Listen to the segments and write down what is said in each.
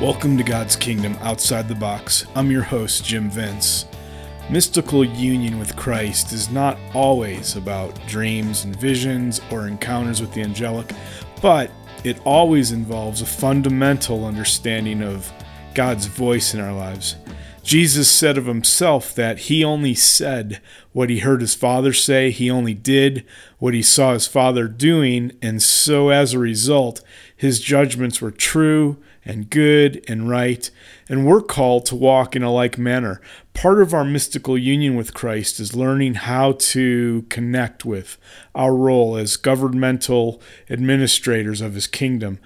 Welcome to God's Kingdom Outside the Box. I'm your host, Jim Vince. Mystical union with Christ is not always about dreams and visions or encounters with the angelic, but it always involves a fundamental understanding of God's voice in our lives. Jesus said of himself that he only said what he heard his Father say, he only did what he saw his Father doing, and so as a result, his judgments were true and good and right, and we're called to walk in a like manner. Part of our mystical union with Christ is learning how to connect with our role as governmental administrators of his kingdom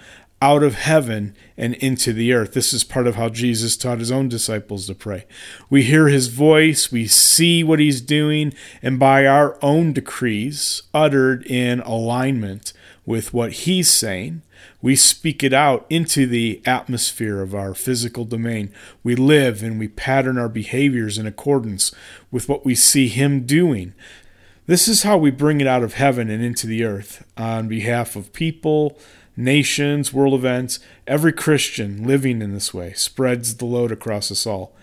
out of heaven and into the earth. This is part of how Jesus taught his own disciples to pray. We hear his voice, we see what he's doing, and by our own decrees, uttered in alignment with what he's saying, we speak it out into the atmosphere of our physical domain. We live and we pattern our behaviors in accordance with what we see Him doing. This is how we bring it out of heaven and into the earth on behalf of people, nations, world events. Every Christian living in this way spreads the load across us all.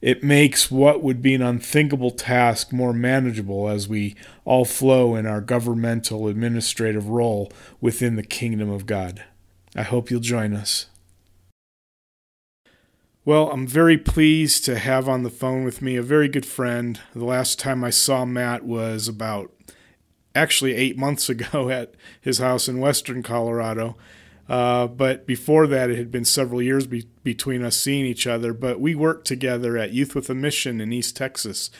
It makes what would be an unthinkable task more manageable as we all flow in our governmental administrative role within the kingdom of God. I hope you'll join us. Well, I'm very pleased to have on the phone with me a very good friend. The last time I saw Matt was about actually eight months ago at his house in western Colorado. Uh, but before that, it had been several years be- between us seeing each other. But we worked together at Youth with a Mission in East Texas.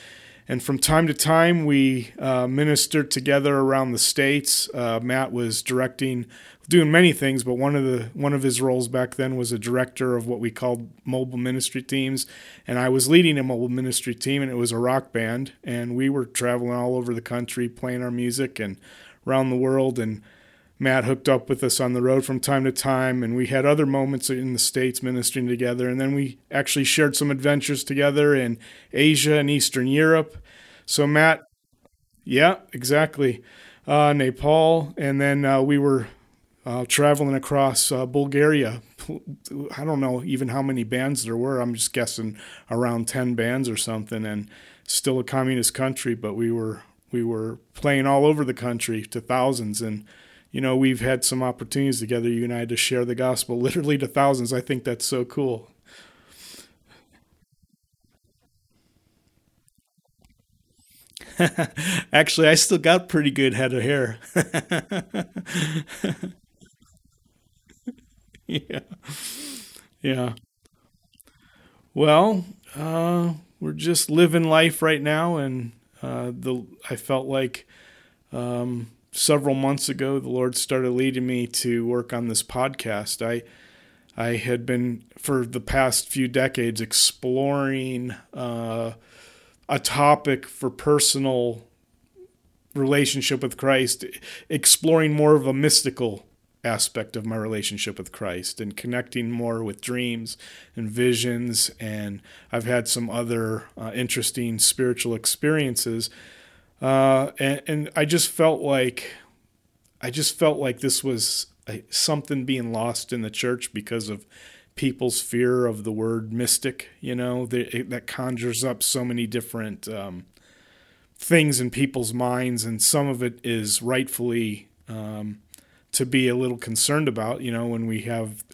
And from time to time, we uh, ministered together around the states. Uh, Matt was directing, doing many things, but one of the one of his roles back then was a director of what we called mobile ministry teams, and I was leading a mobile ministry team, and it was a rock band, and we were traveling all over the country playing our music and around the world, and Matt hooked up with us on the road from time to time, and we had other moments in the States ministering together. And then we actually shared some adventures together in Asia and Eastern Europe. So, Matt, yeah, exactly. Uh, Nepal, and then uh, we were uh, traveling across uh, Bulgaria. I don't know even how many bands there were. I'm just guessing around 10 bands or something, and still a communist country, but we were we were playing all over the country to thousands and you know, we've had some opportunities together, you and I, to share the gospel literally to thousands. I think that's so cool. Actually, I still got pretty good head of hair. yeah. Yeah. Well, uh, we're just living life right now, and uh, the I felt like um, several months ago, the Lord started leading me to work on this podcast. I I had been for the past few decades exploring uh, a topic for personal relationship with Christ, exploring more of a mystical aspect of my relationship with Christ and connecting more with dreams and visions. And I've had some other uh, interesting spiritual experiences uh, and, and I just felt like I just felt like this was a, something being lost in the church because of people's fear of the word mystic. You know, the, it, that conjures up so many different um, things in people's minds, and some of it is rightfully um, to be a little concerned about. You know, when we have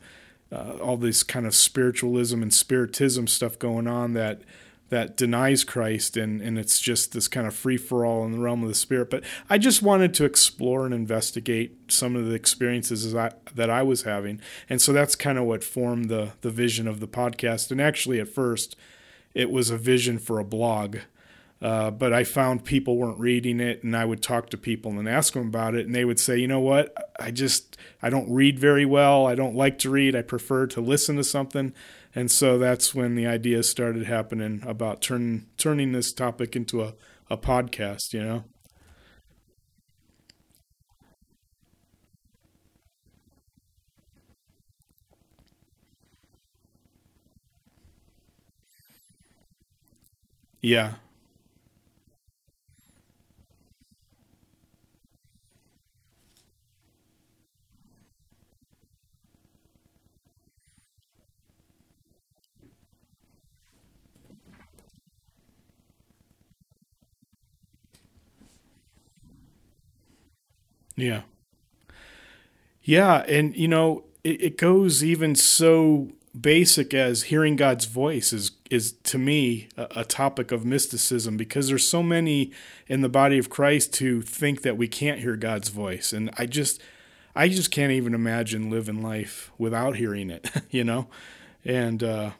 uh, all this kind of spiritualism and spiritism stuff going on that that denies Christ and, and it's just this kind of free for all in the realm of the spirit. But I just wanted to explore and investigate some of the experiences that I, that I was having. And so that's kind of what formed the, the vision of the podcast. And actually, at first, it was a vision for a blog. Uh, but I found people weren't reading it, and I would talk to people and ask them about it, and they would say, "You know what? I just I don't read very well. I don't like to read. I prefer to listen to something." and so that's when the idea started happening about turning turning this topic into a, a podcast you know yeah Yeah. Yeah. And, you know, it, it goes even so basic as hearing God's voice is is to me a, a, topic of mysticism because there's so many in the body of Christ who think that we can't hear God's voice and I just I just can't even imagine living life without hearing it, you know? And uh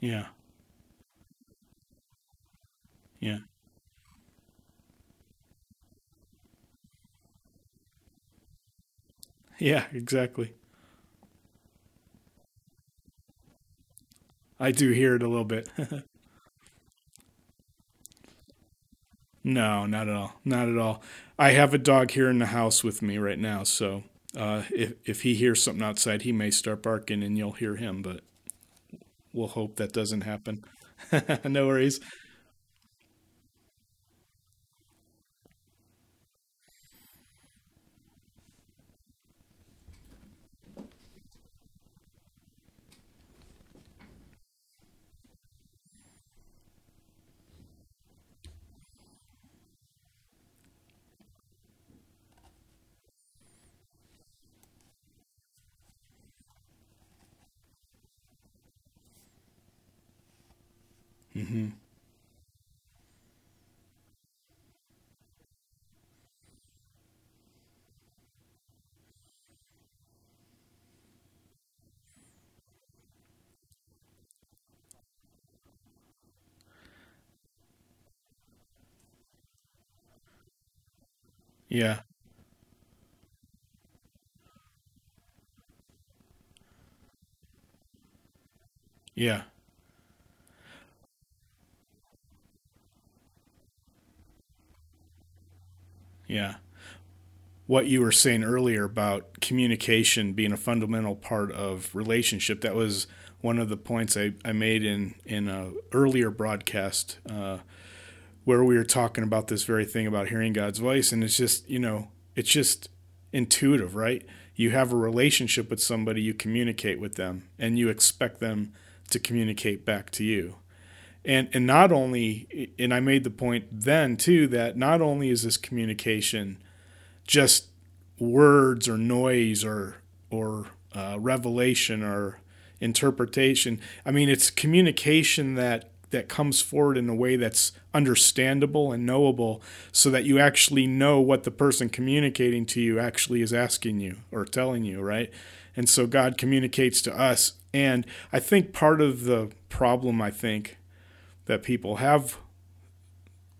yeah. Yeah. Yeah, exactly. I do hear it a little bit. No, not at all. Not at all. I have a dog here in the house with me right now, so uh, if if he hears something outside, he may start barking, and you'll hear him. But we'll hope that doesn't happen. no worries. hmm Yeah, yeah, yeah. What you were saying earlier about communication being a fundamental part of relationship, that was one of the points I, I made in in a earlier broadcast uh, where we were talking about this very thing about hearing God's voice, and it's just you know it's just intuitive, right? You have a relationship with somebody, you communicate with them, and you expect them to communicate back to you. And and not only, and I made the point then too that not only is this communication just words or noise or or uh, revelation or interpretation. I mean, it's communication that that comes forward in a way that's understandable and knowable so that you actually know what the person communicating to you actually is asking you or telling you, right? And so God communicates to us. And I think part of the problem, I think, that people have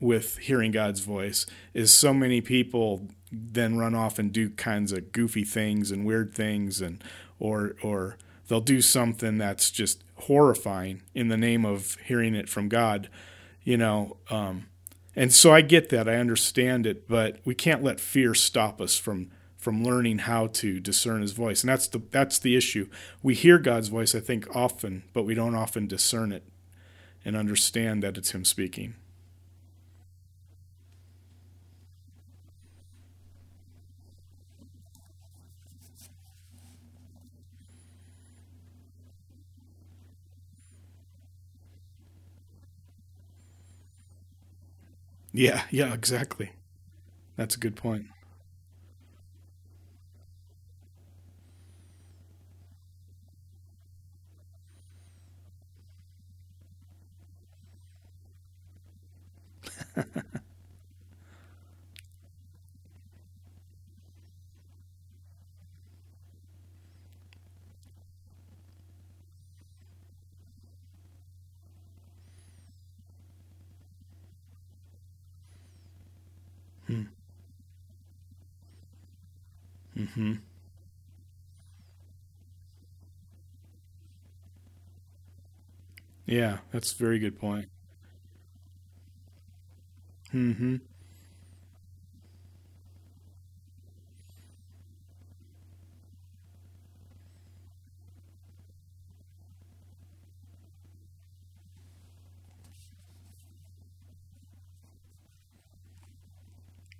with hearing God's voice is so many people then run off and do kinds of goofy things and weird things and or or they'll do something that's just horrifying in the name of hearing it from God, you know. Um, and so I get that, I understand it, but we can't let fear stop us from from learning how to discern His voice, and that's the that's the issue. We hear God's voice, I think, often, but we don't often discern it and understand that it's Him speaking. Yeah, yeah, exactly. That's a good point. Mm-hmm. Yeah, that's a very good point. Mm-hmm.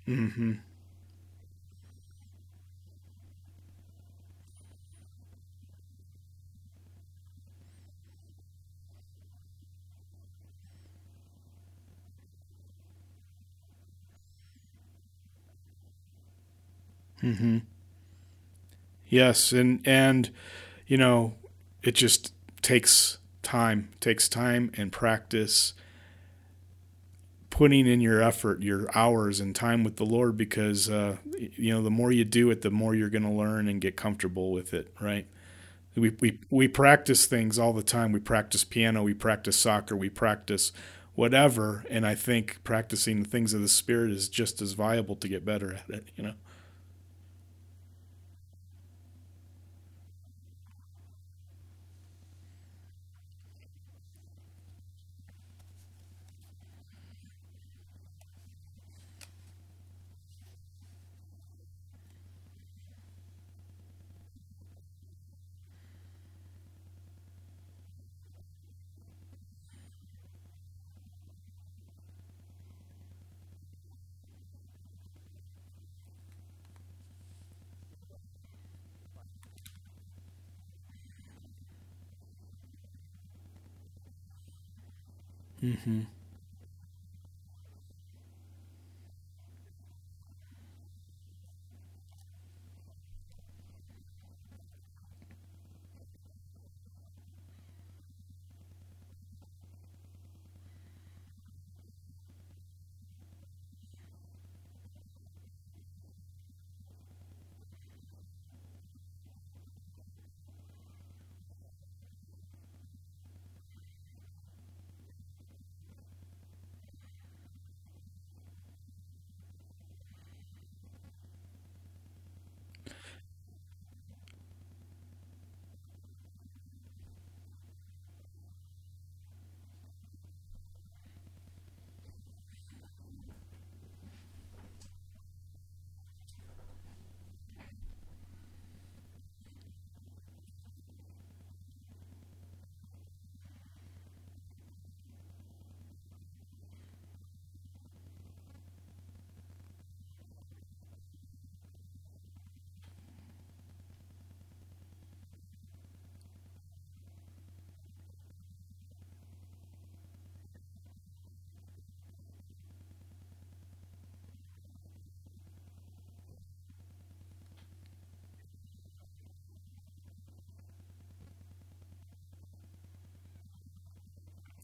Mm-hmm. Mm-hmm. Yes, and and you know, it just takes time, takes time and practice putting in your effort, your hours and time with the Lord because uh, you know, the more you do it, the more you're going to learn and get comfortable with it, right? We, we we practice things all the time. We practice piano, we practice soccer, we practice whatever, and I think practicing the things of the spirit is just as viable to get better at it, you know. Mm-hmm.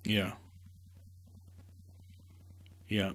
Yeah. Yeah.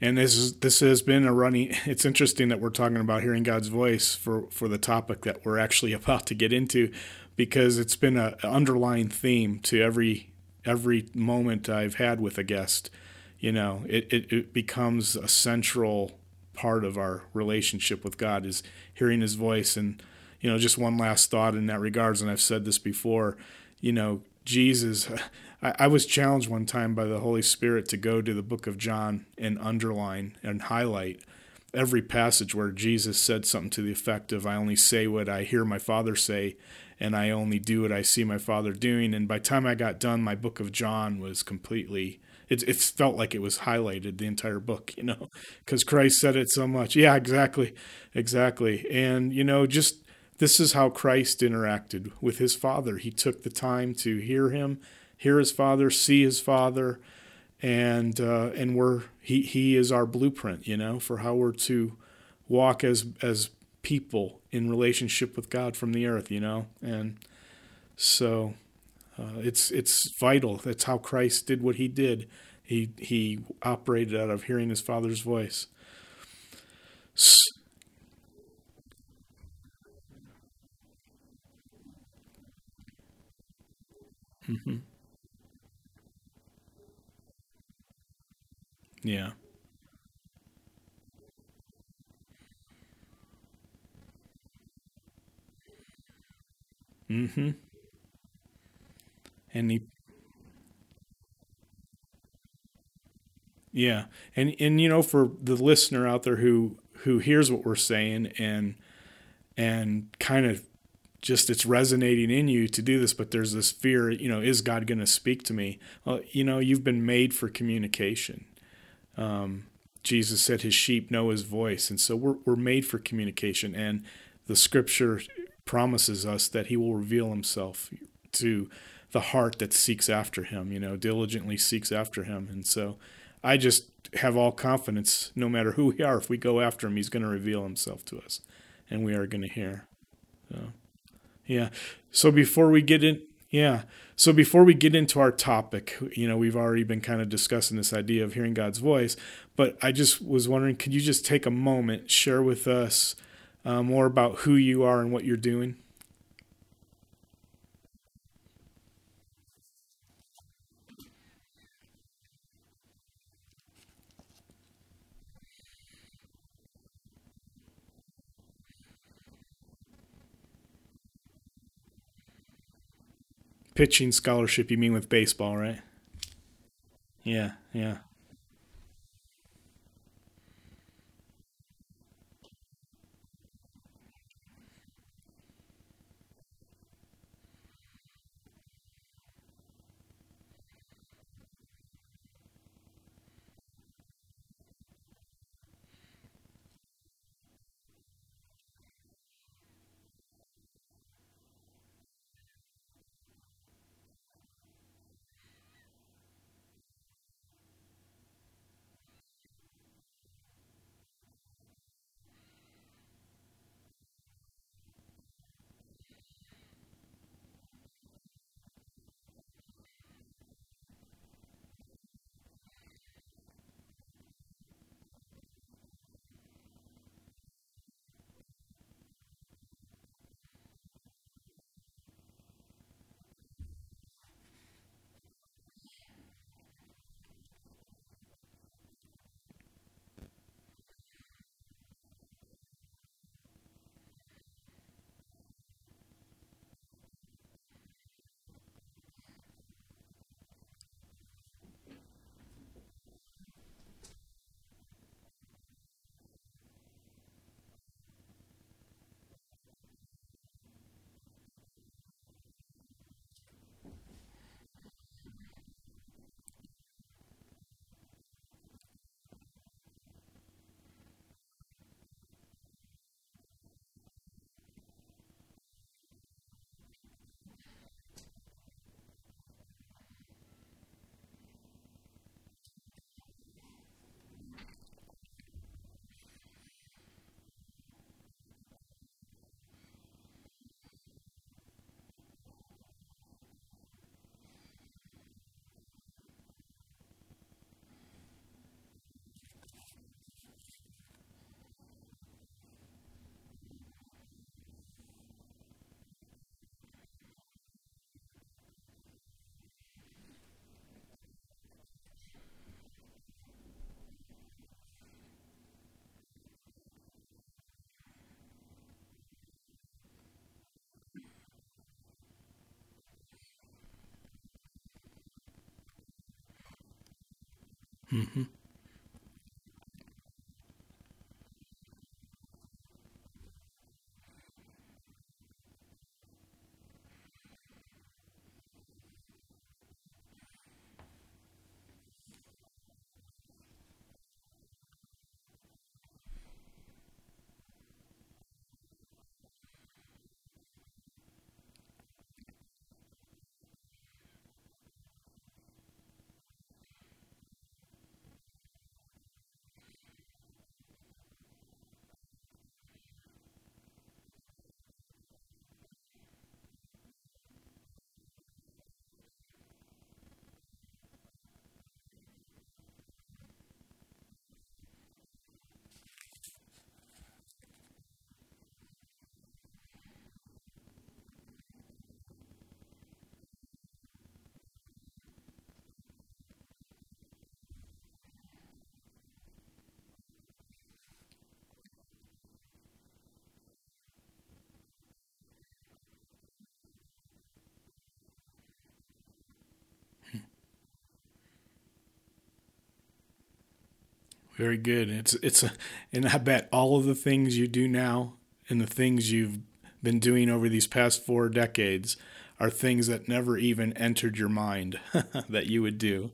And this is this has been a running. It's interesting that we're talking about hearing God's voice for for the topic that we're actually about to get into, because it's been a underlying theme to every every moment I've had with a guest. You know, it, it, it becomes a central part of our relationship with God is hearing His voice. And you know, just one last thought in that regards, and I've said this before. You know, Jesus. I, I was challenged one time by the Holy Spirit to go to the book of John and underline and highlight every passage where Jesus said something to the effect of, I only say what I hear my Father say, and I only do what I see my Father doing. And by the time I got done, my book of John was completely. It, it felt like it was highlighted the entire book, you know, because Christ said it so much. Yeah, exactly, exactly. And you know, just this is how Christ interacted with his Father. He took the time to hear him, hear his Father, see his Father, and uh, and we're he he is our blueprint, you know, for how we're to walk as as people in relationship with God from the earth, you know, and so uh, it's it's vital. That's how Christ did what he did. He he operated out of hearing his Father's voice. Mm-hmm. Yeah. Mm-hmm. And he Yeah, and and you know, for the listener out there who who hears what we're saying and and kind of just it's resonating in you to do this, but there's this fear, you know, is God going to speak to me? Well, you know, you've been made for communication. Um, Jesus said his sheep know his voice. And so we're, we're made for communication. And the scripture promises us that he will reveal himself to the heart that seeks after him, you know, diligently seeks after him. And so I just have all confidence, no matter who we are, if we go after him, he's going to reveal himself to us and we are going to hear. So, yeah. So before we get in, yeah. So before we get into our topic, you know, we've already been kind of discussing this idea of hearing God's voice, but I just was wondering, could you just take a moment, share with us uh, more about who you are and what you're doing? Pitching scholarship, you mean with baseball, right? Yeah, yeah. Hmm Very good. It's it's a, and I bet all of the things you do now and the things you've been doing over these past four decades are things that never even entered your mind that you would do.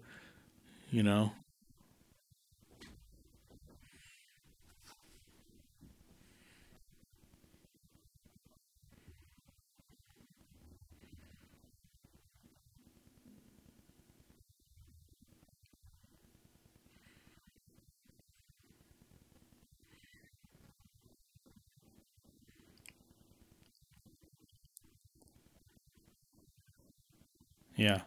You know. Yeah.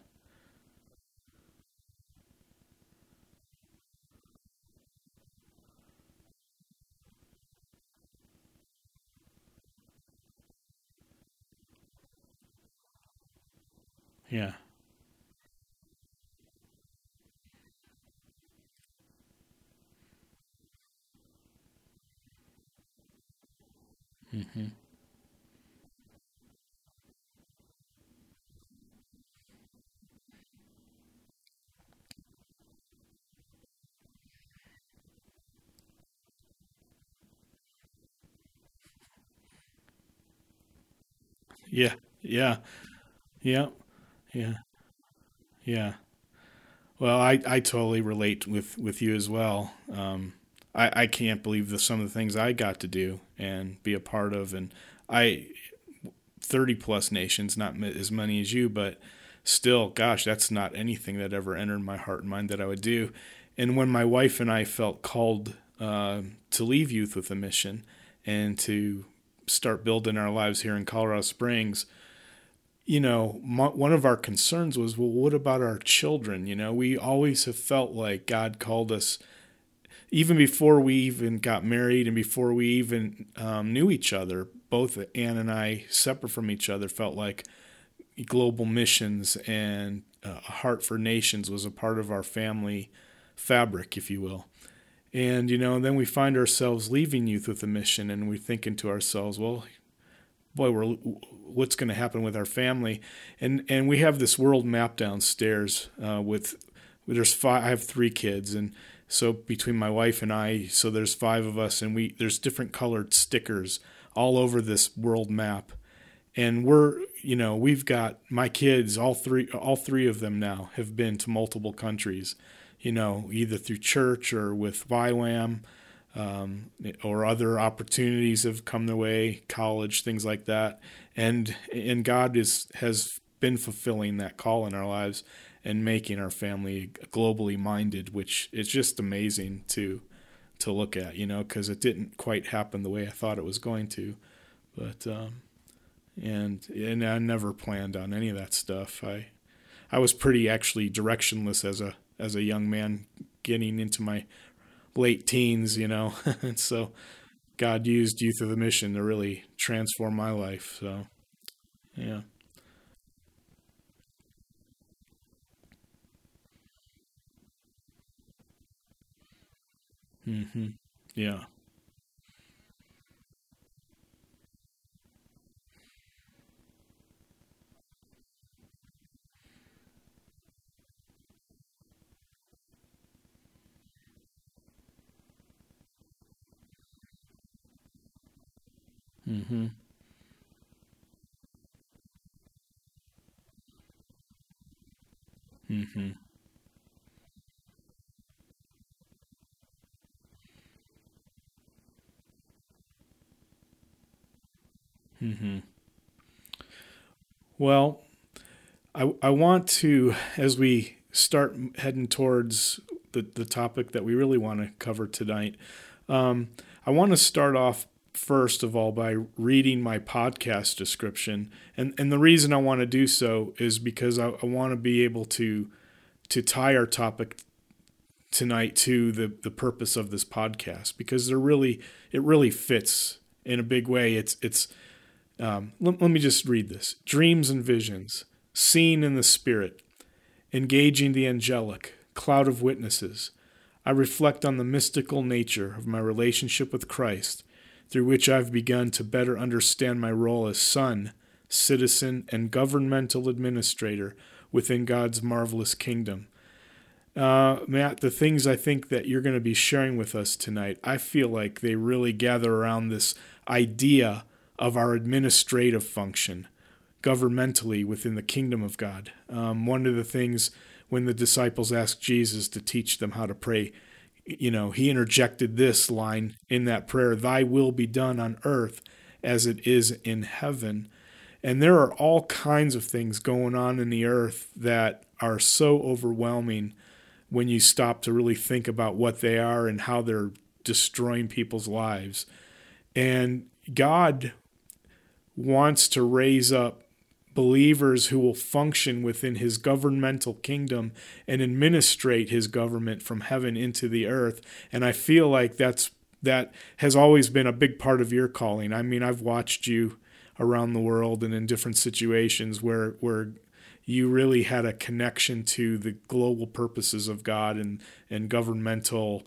Yeah. hmm Yeah. Yeah. Yeah. Yeah. Yeah. Well, I, I totally relate with, with you as well. Um, I, I can't believe the, some of the things I got to do and be a part of. And I, 30 plus nations, not as many as you, but still, gosh, that's not anything that ever entered my heart and mind that I would do. And when my wife and I felt called uh, to leave Youth with a Mission and to start building our lives here in Colorado Springs, you know, one of our concerns was, well, what about our children? You know, we always have felt like God called us, even before we even got married and before we even um, knew each other. Both Ann and I, separate from each other, felt like global missions and uh, a heart for nations was a part of our family fabric, if you will. And, you know, and then we find ourselves leaving youth with a mission and we're thinking to ourselves, well, boy, we're, what's going to happen with our family? And, and we have this world map downstairs uh, with, there's five, I have three kids. And so between my wife and I, so there's five of us and we, there's different colored stickers all over this world map. And we're, you know, we've got my kids, all three, all three of them now have been to multiple countries you know, either through church or with YWAM um, or other opportunities have come their way, college, things like that. And and God is has been fulfilling that call in our lives and making our family globally minded, which is just amazing to to look at, you know, because it didn't quite happen the way I thought it was going to. But um, and and I never planned on any of that stuff. I I was pretty actually directionless as a as a young man getting into my late teens, you know. and so God used Youth of the Mission to really transform my life. So, yeah. Mm hmm Yeah. Hmm hmm hmm Well, I I want to as we start heading towards the the topic that we really want to cover tonight. Um, I want to start off first of all by reading my podcast description, and and the reason I want to do so is because I, I want to be able to to tie our topic tonight to the the purpose of this podcast because they're really it really fits in a big way. It's it's um, let, let me just read this: dreams and visions, seen in the spirit, engaging the angelic, cloud of witnesses. I reflect on the mystical nature of my relationship with Christ through which I've begun to better understand my role as son, citizen, and governmental administrator within God's marvelous kingdom. Uh, Matt, the things I think that you're going to be sharing with us tonight, I feel like they really gather around this idea of our administrative function governmentally within the kingdom of God. Um, one of the things when the disciples asked Jesus to teach them how to pray, you know, he interjected this line in that prayer Thy will be done on earth as it is in heaven. And there are all kinds of things going on in the earth that are so overwhelming when you stop to really think about what they are and how they're destroying people's lives. And God wants to raise up believers who will function within his governmental kingdom and administrate his government from heaven into the earth. And I feel like that's that has always been a big part of your calling. I mean, I've watched you around the world and in different situations where where you really had a connection to the global purposes of God and and governmental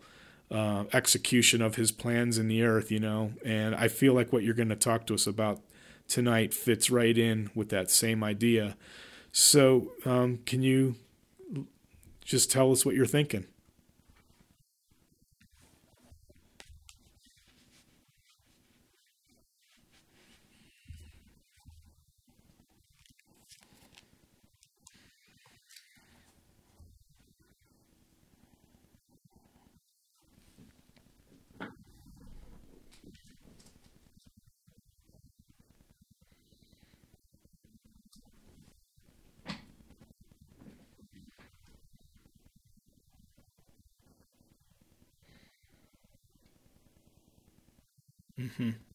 uh, execution of His plans in the earth. You know, and I feel like what you're going to talk to us about tonight fits right in with that same idea. So, um, can you just tell us what you're thinking? Hmm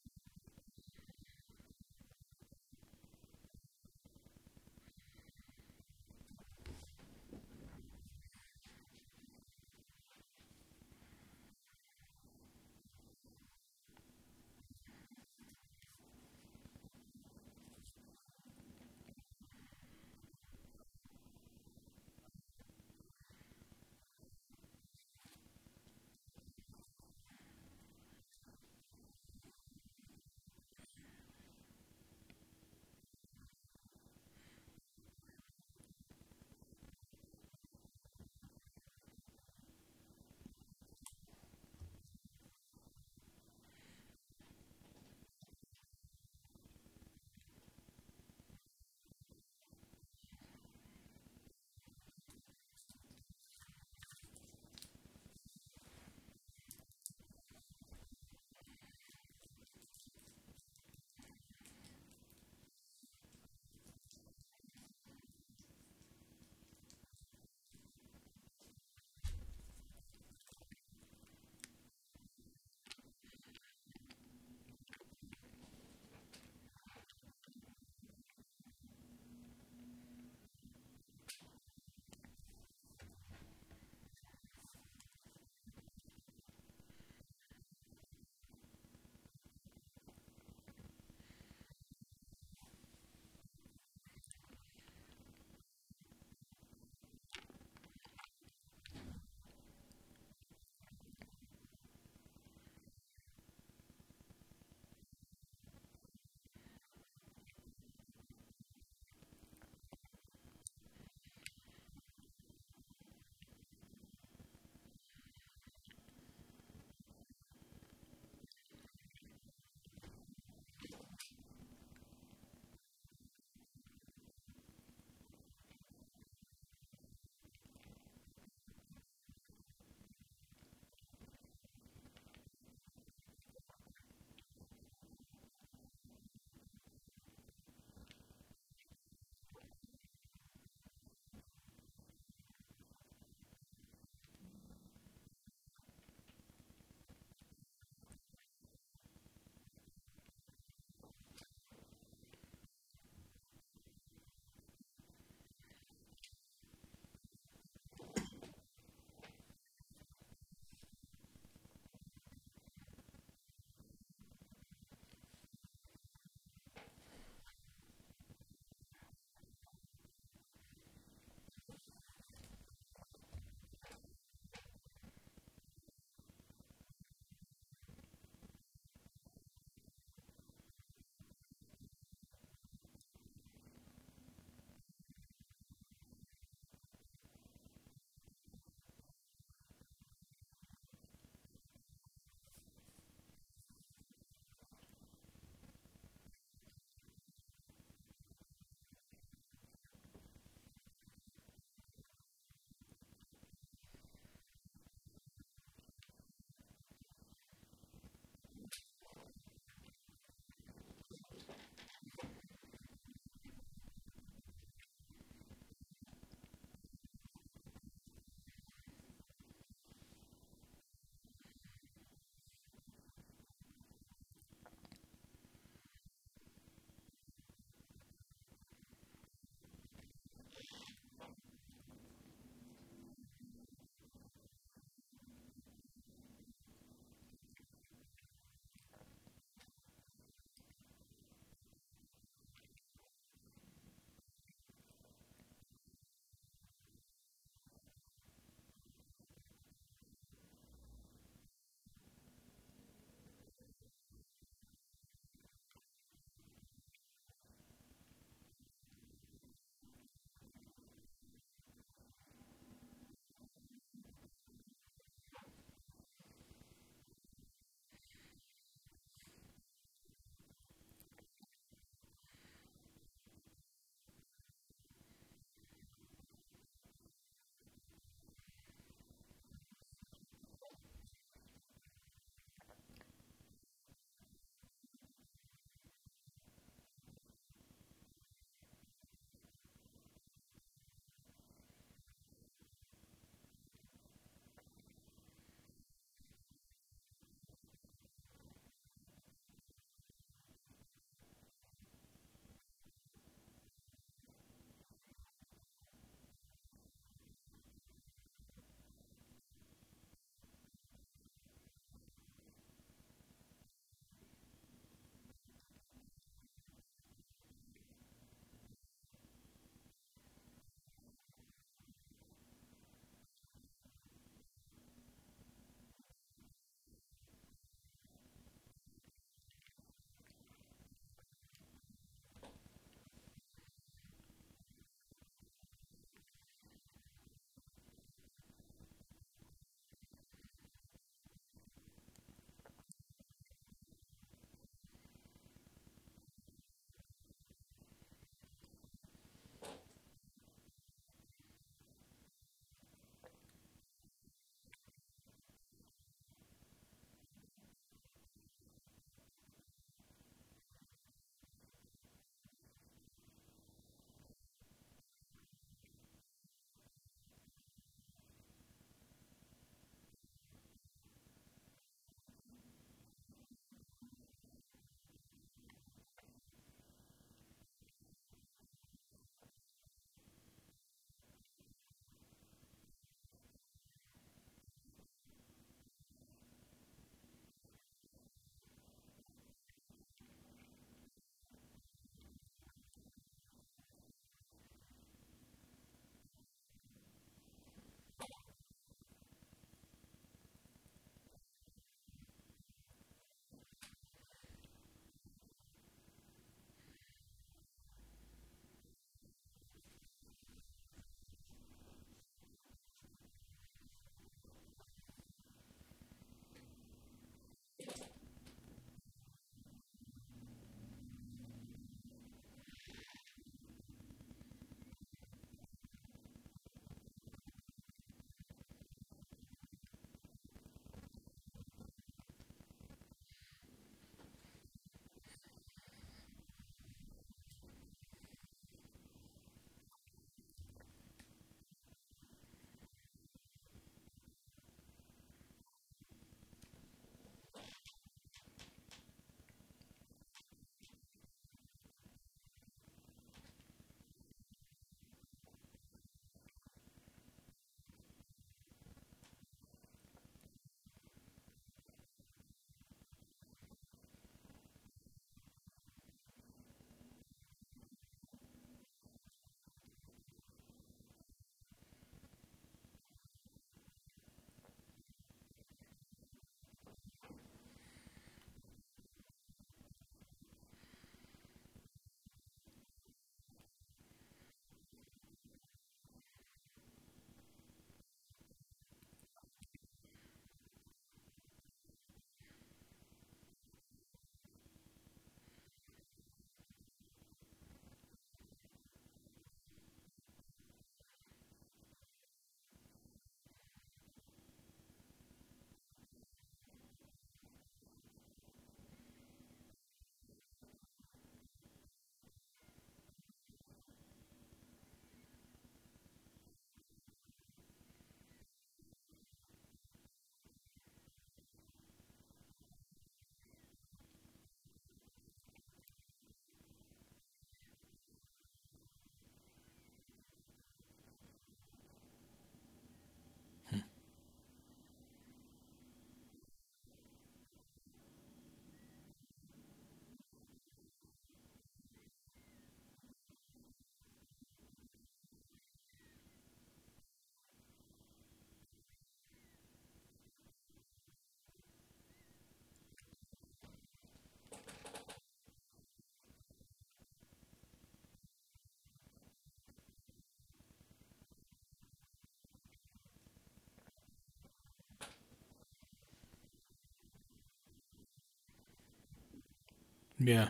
Yeah.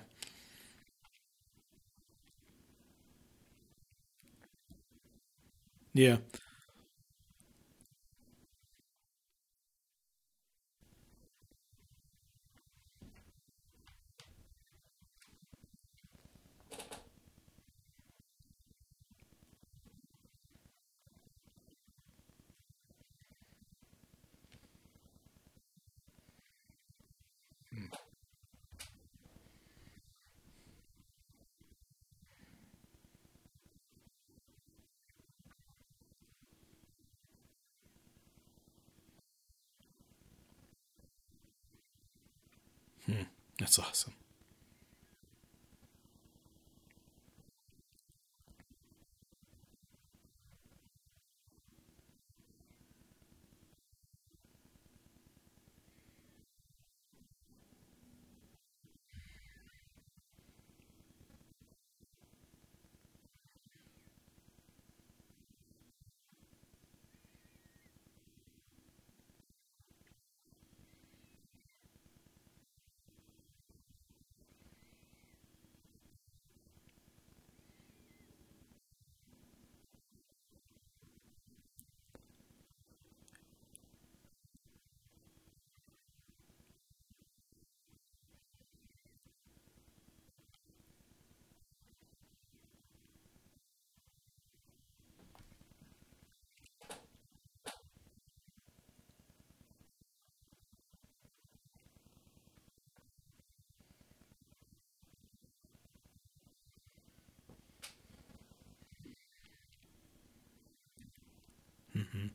Yeah. That's awesome. Hmm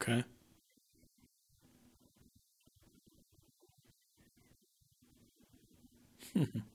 Okay. Hmm.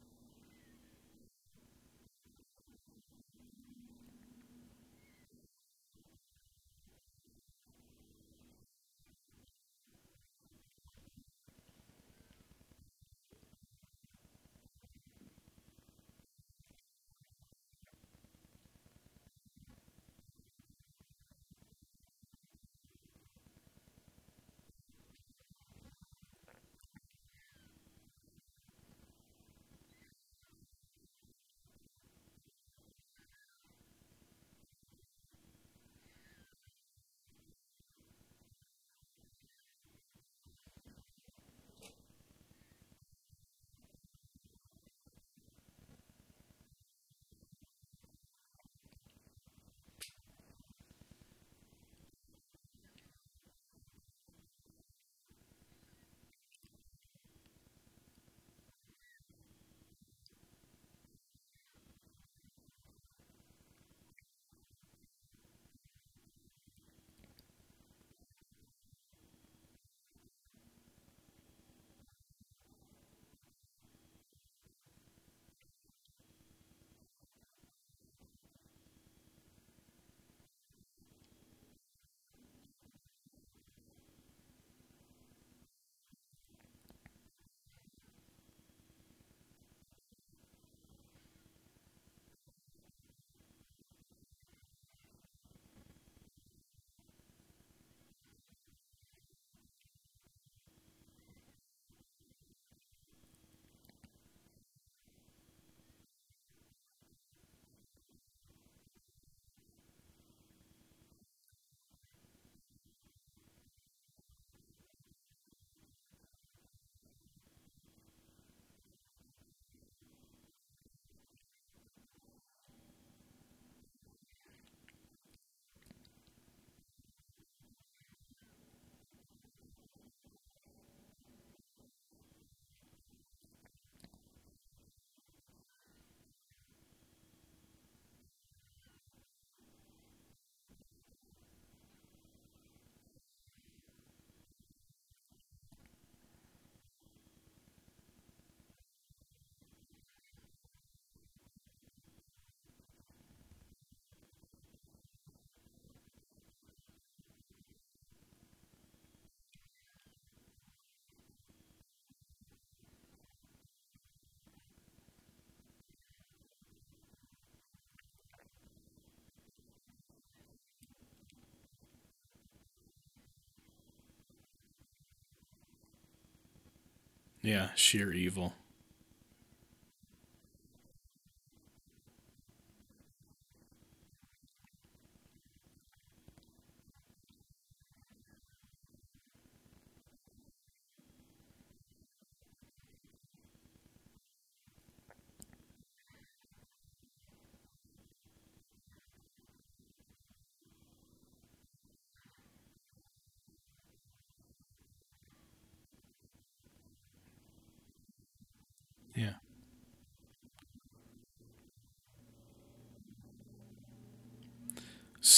Yeah, sheer evil. Yeah.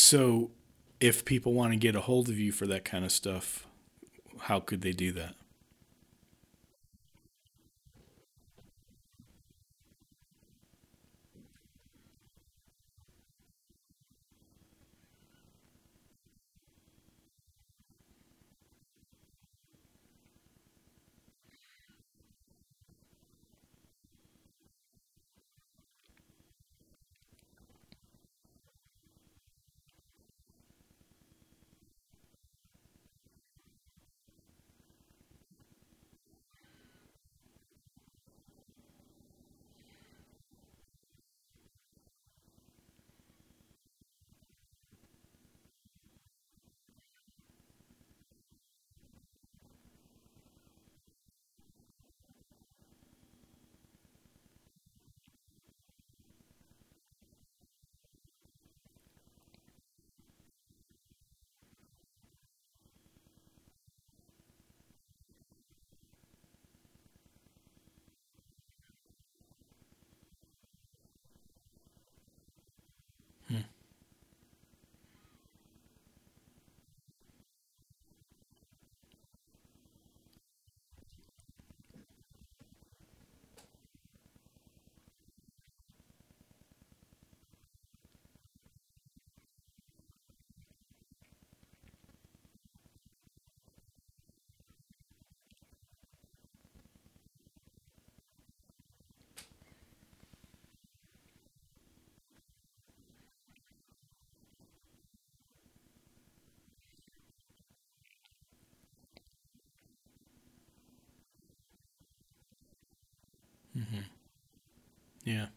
So, if people want to get a hold of you for that kind of stuff, how could they do that? Yeah.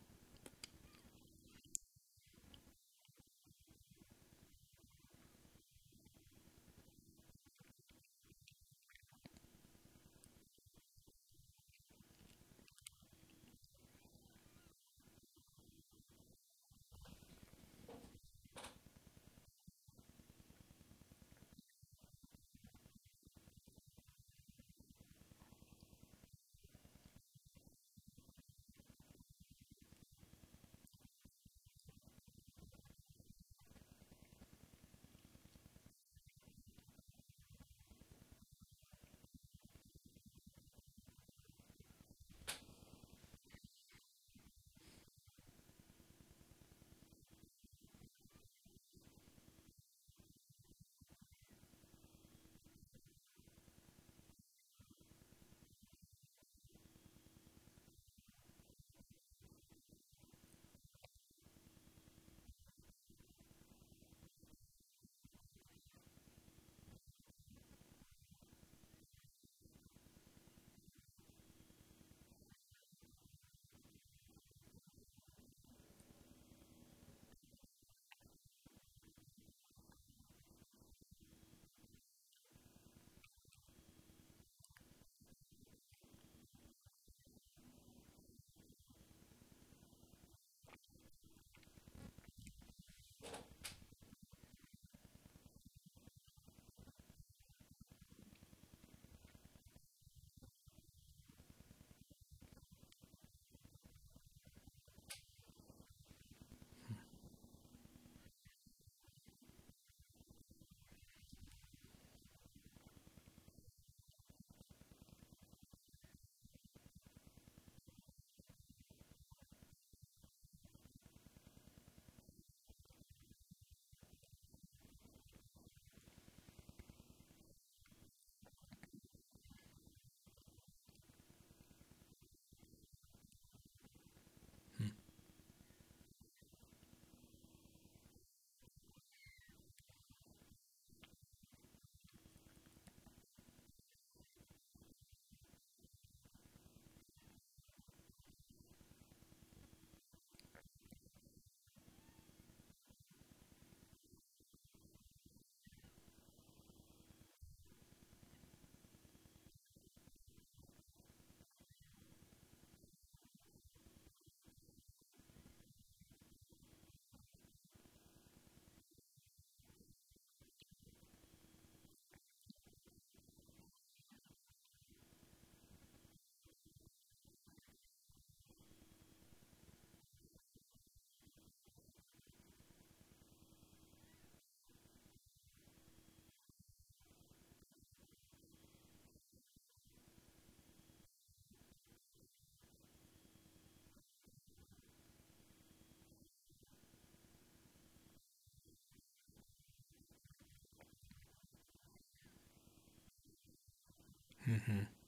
Mm-hmm.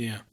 Yeah.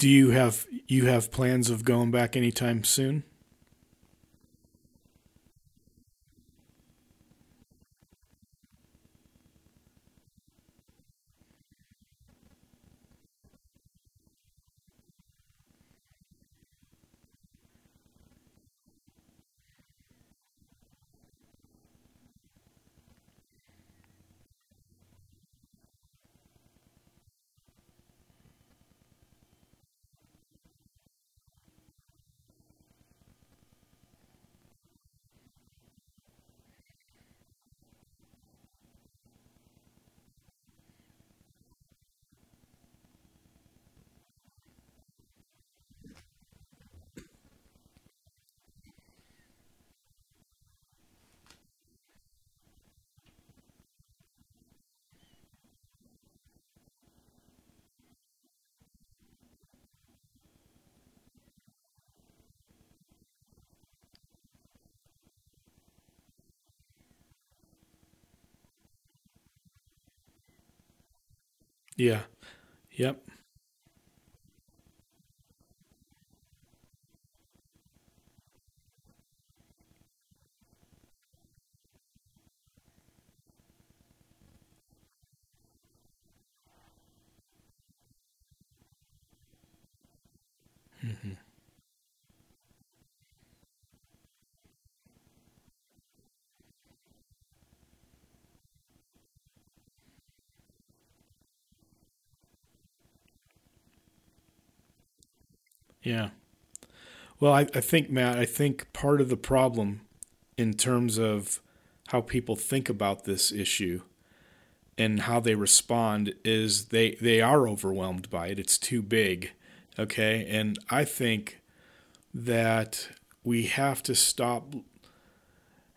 Do you have you have plans of going back anytime soon? Yeah. Yep. Yeah. Well, I, I think Matt, I think part of the problem in terms of how people think about this issue and how they respond is they they are overwhelmed by it. It's too big. Okay? And I think that we have to stop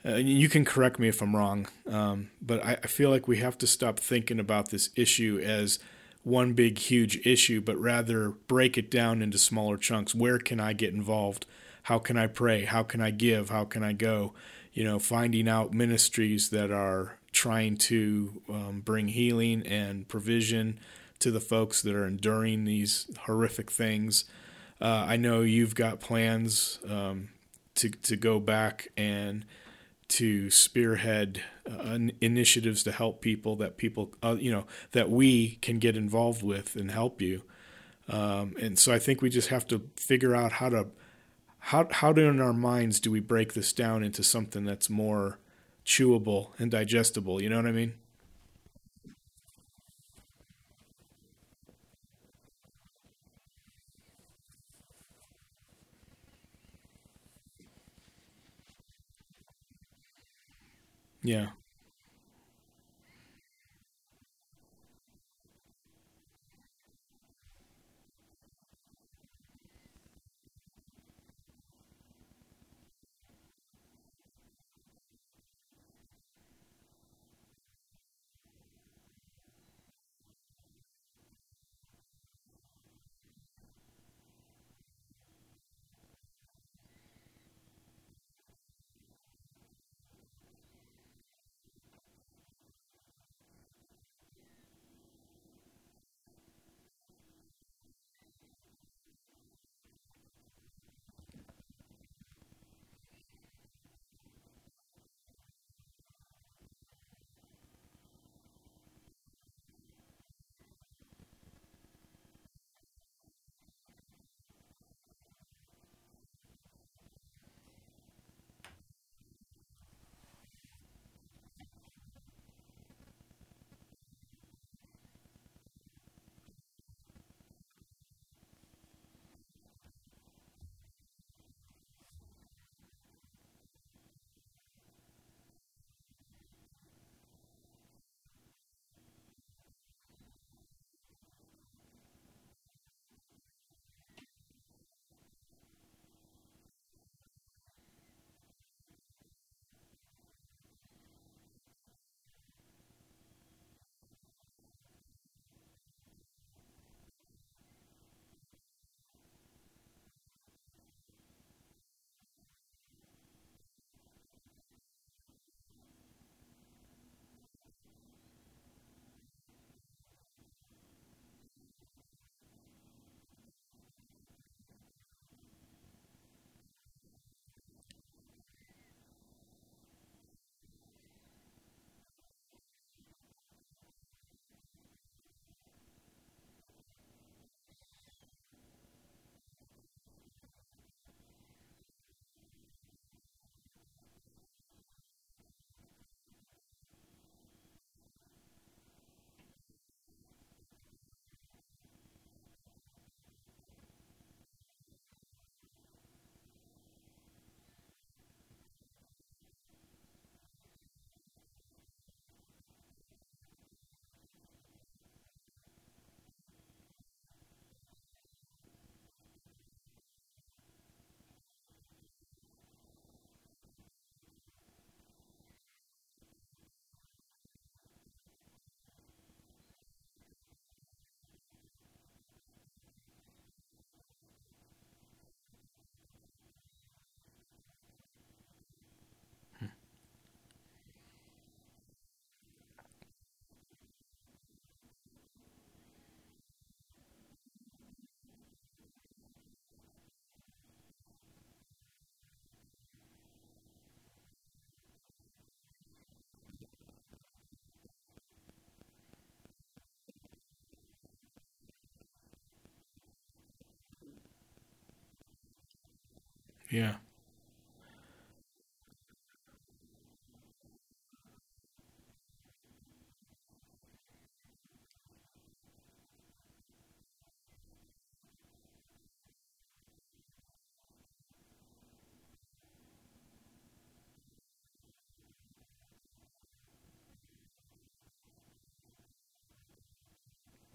uh, you can correct me if I'm wrong, um, but I, I feel like we have to stop thinking about this issue as one big, huge issue, but rather break it down into smaller chunks. Where can I get involved? How can I pray? How can I give? How can I go? You know, finding out ministries that are trying to um, bring healing and provision to the folks that are enduring these horrific things. Uh, I know you've got plans um, to to go back and to spearhead uh, initiatives to help people that people uh, you know that we can get involved with and help you. Um, and so I think we just have to figure out how to how how do in our minds do we break this down into something that's more chewable and digestible? You know what I mean yeah Yeah.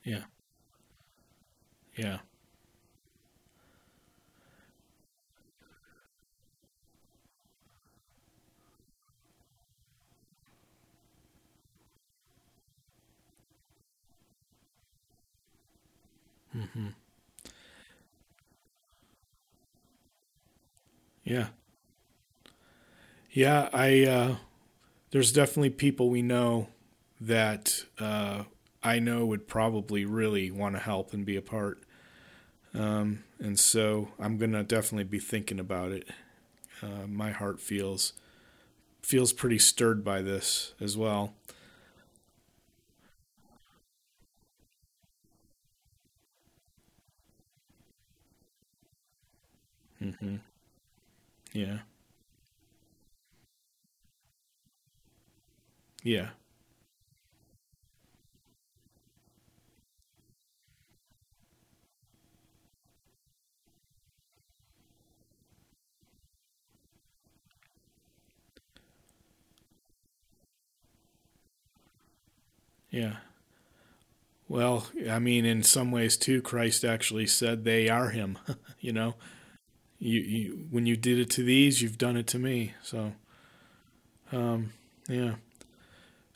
Yeah. Yeah. hmm Yeah. Yeah. I, uh, there's definitely people we know that, uh, I know would probably really want to help and be a part. Um, and so I'm to definitely be thinking about it. Uh, my heart feels, feels pretty stirred by this as well. hmm Yeah. Yeah. Yeah. Well, I mean, in some ways too, Christ actually said they are him. you know, you, you when you did it to these, you've done it to me. So, um, yeah.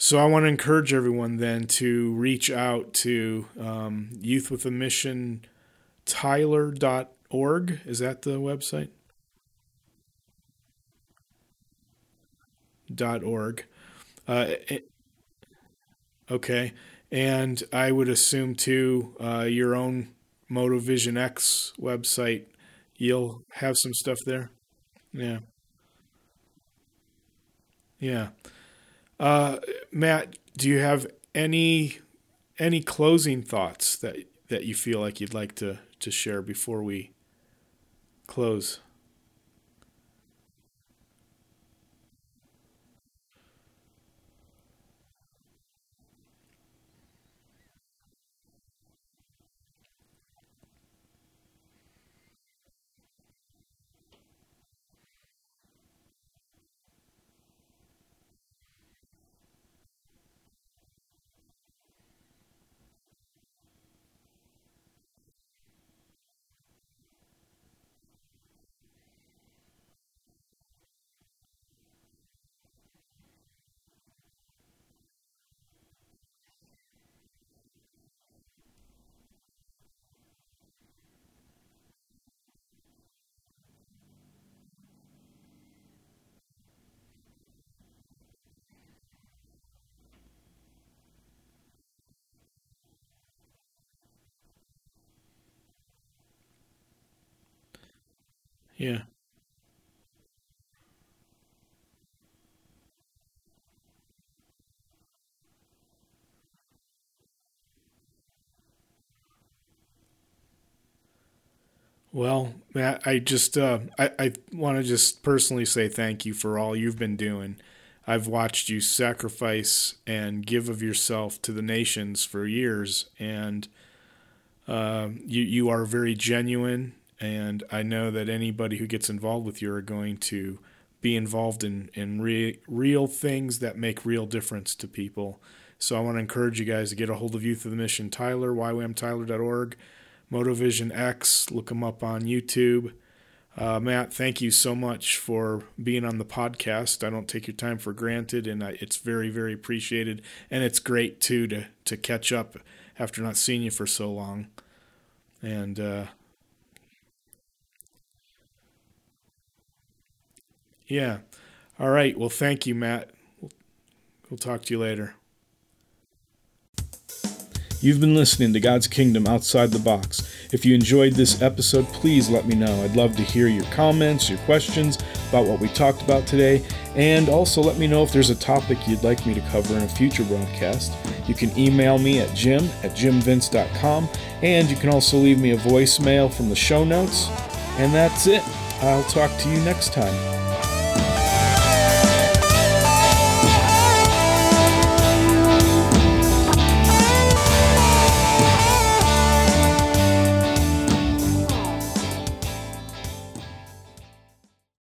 So I want to encourage everyone then to reach out to um, Youth with a Mission Tyler dot org. Is that the website? Dot org. Uh, eh, okay. And I would assume too, uh, your own Motovision X website, you'll have some stuff there. Yeah. Yeah. Uh, Matt, do you have any any closing thoughts that that you feel like you'd like to to share before we close? Yeah. Well, Matt, I just uh, I, I want to just personally say thank you for all you've been doing. I've watched you sacrifice and give of yourself to the nations for years, and um, you you are very genuine. And I know that anybody who gets involved with you are going to be involved in in re- real things that make real difference to people. So I want to encourage you guys to get a hold of Youth of the Mission Tyler, ywamtyler.org, Motovision X, look them up on YouTube. Uh, Matt, thank you so much for being on the podcast. I don't take your time for granted, and I, it's very, very appreciated. And it's great too to to catch up after not seeing you for so long. And uh, yeah, all right. Well, thank you, Matt. We'll talk to you later. You've been listening to God's Kingdom Outside the Box. If you enjoyed this episode, please let me know. I'd love to hear your comments, your questions about what we talked about today, and also let me know if there's a topic you'd like me to cover in a future broadcast. You can email me at jim at jimvince.com, and you can also leave me a voicemail from the show notes. And that's it. I'll talk to you next time.